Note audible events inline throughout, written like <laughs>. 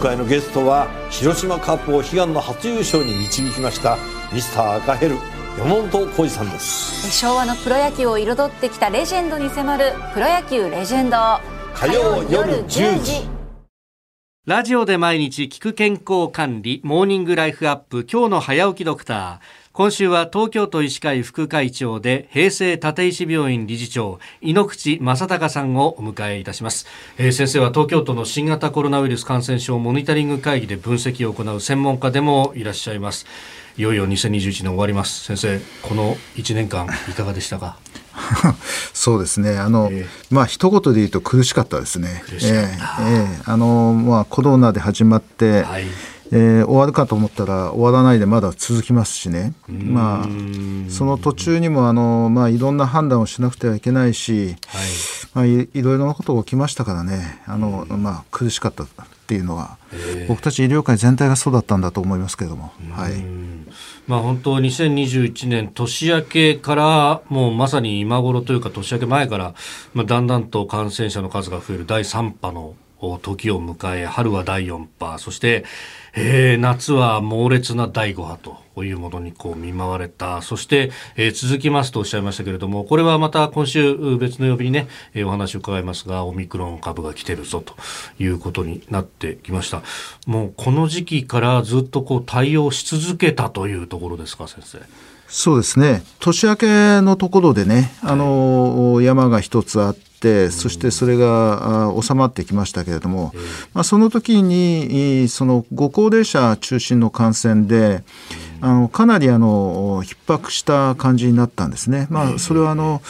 回のゲストは広島カップを悲願の初優勝に導きましたミスター赤ヘル山本浩二さんです。昭和のプロ野球を彩ってきたレジェンドに迫る「プロ野球レジェンド」火曜夜10時。ラジオで毎日聞く健康管理モーニングライフアップ今日の早起きドクター今週は東京都医師会副会長で平成立石病院理事長井ノ口正隆さんをお迎えいたします、えー、先生は東京都の新型コロナウイルス感染症モニタリング会議で分析を行う専門家でもいらっしゃいます。いよいよ2021年終わります。先生この1年間 <laughs> いかがでしたか？<laughs> そうですね。あの、えー、まあ一言で言うと苦しかったですね。えー、えー、あのまあコロナで始まって、はいえー、終わるかと思ったら終わらないでまだ続きますしね、まあ、その途中にもあの、まあ、いろんな判断をしなくてはいけないし、はい。まあ、いいろいろなことが起きましたからね。あの、まあ、苦しかったっていうのは、僕たち医療界全体がそうだったんだと思いますけれども。はい。まあ、本当2021年年明けからもうまさに今頃というか年明け前から、まあ、だんだんと感染者の数が増える第3波の時を迎え春は第4波そして、えー、夏は猛烈な第5波というものにこう見舞われた。そして、えー、続きますとおっしゃいましたけれどもこれはまた今週別の曜日にね、えー、お話を伺いますがオミクロン株が来てるぞということになってきました。もうこの時期からずっとこう対応し続けたというところですか先生？そうですね。年明けのところでね、あの山が一つあって、そしてそれが収まってきましたけれども、まあ、その時にそのご高齢者中心の感染で、あのかなりあの逼迫した感じになったんですね。まあ、それはあの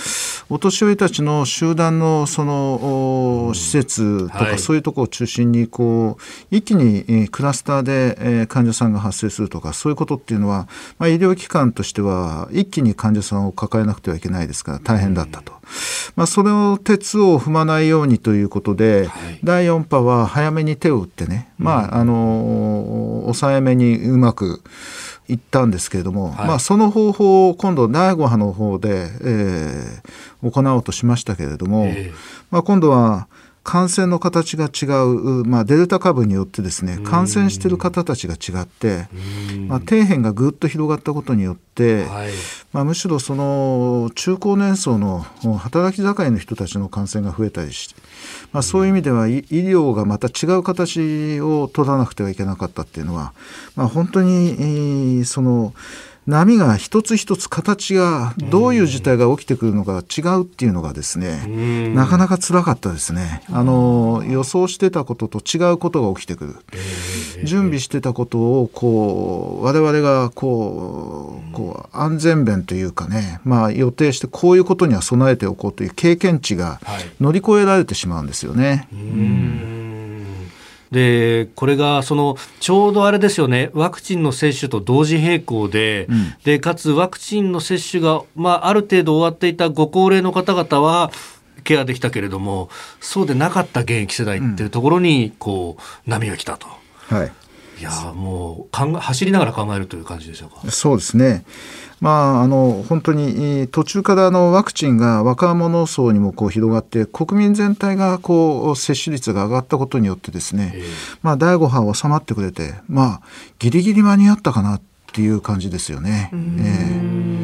お年寄りたちの集団のその施設とかそういうところを中心にこう一気にクラスターで患者さんが発生するとかそういうことっていうのは、まあ、医療機関としては一気に患者さんを抱えなくてはいけないですから大変だったと。まあ、それを鉄を踏まないようにということで、はい、第4波は早めに手を打ってね、まあ、あの抑えめにうまく行ったんですけれども、はい、まあ、その方法を今度第5波の方で、えー、行おうとしましたけれども、えー、まあ、今度は感染の形が違う、まあ、デルタ株によってですね感染している方たちが違って、まあ、底辺がぐっと広がったことによって、はい、まあ、むしろその中高年層の働き盛りの人たちの感染が増えたりして、まあ、そういう意味では医療がまた違う形を取らなくてはいけなかったっていうのは、まあ、本当にその。波が一つ一つ形がどういう事態が起きてくるのか違うっていうのがですね、なかなか辛かったですね。あの予想してたことと違うことが起きてくる、準備してたことをこう我々がこうこう安全弁というかね、まあ、予定してこういうことには備えておこうという経験値が乗り越えられてしまうんですよね。うんでこれがそのちょうどあれですよね。ワクチンの接種と同時並行でうん、でかつワクチンの接種が、まあ、ある程度終わっていたご高齢の方々はケアできたけれどもそうでなかった現役世代っていうところにこう波が来たと。はいいやもう考走りながら考えるという感じでしょうか。そうですね。まあ、あの本当に途中からのワクチンが若者層にもこう広がって国民全体がこう接種率が上がったことによってですね、まあ、第5波収まってくれて、まあ、ギリギリ間に合ったかなっていう感じですよね。えー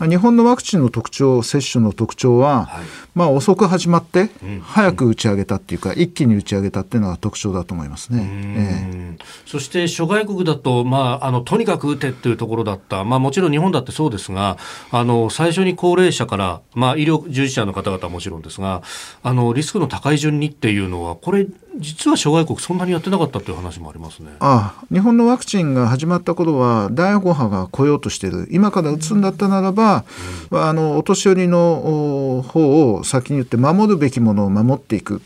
日本のワクチンの特徴接種の特徴は、はい、まあ、遅く始まって、早く打ち上げたっていうか、一気に打ち上げたっていうのが特徴だと思いますね、えー、そして諸外国だと、まあ、あのとにかく打てっていうところだった、まあ、もちろん日本だってそうですがあの最初に高齢者から、まあ、医療従事者の方々はもちろんですがあのリスクの高い順にっていうのはこれ実は諸外国そんなにやってなかったという話もありますね。ああ日本のワクチンが始まった頃は第5波が来ようとしている。今から打つんだったならば、うん、あのお年寄りの方を先に言って守るべきものを守っていく。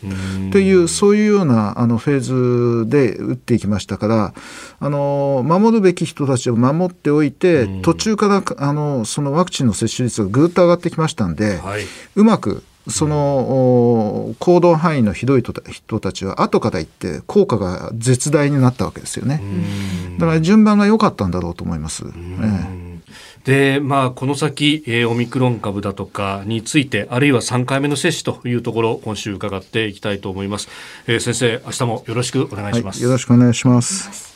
というそういうようなあのフェーズで打っていきましたからあの守るべき人たちを守っておいて途中からあのそのワクチンの接種率がぐっと上がってきましたんで、はい、うまくその行動範囲のひどい人たちは後から言って効果が絶大になったわけですよね。だから順番が良かったんだろうと思います。ええで、まあ、この先、えー、オミクロン株だとかについて、あるいは3回目の接種というところ、今週伺っていきたいと思います。えー、先生、明日もよろしくお願いします。はい、よろしくお願いします。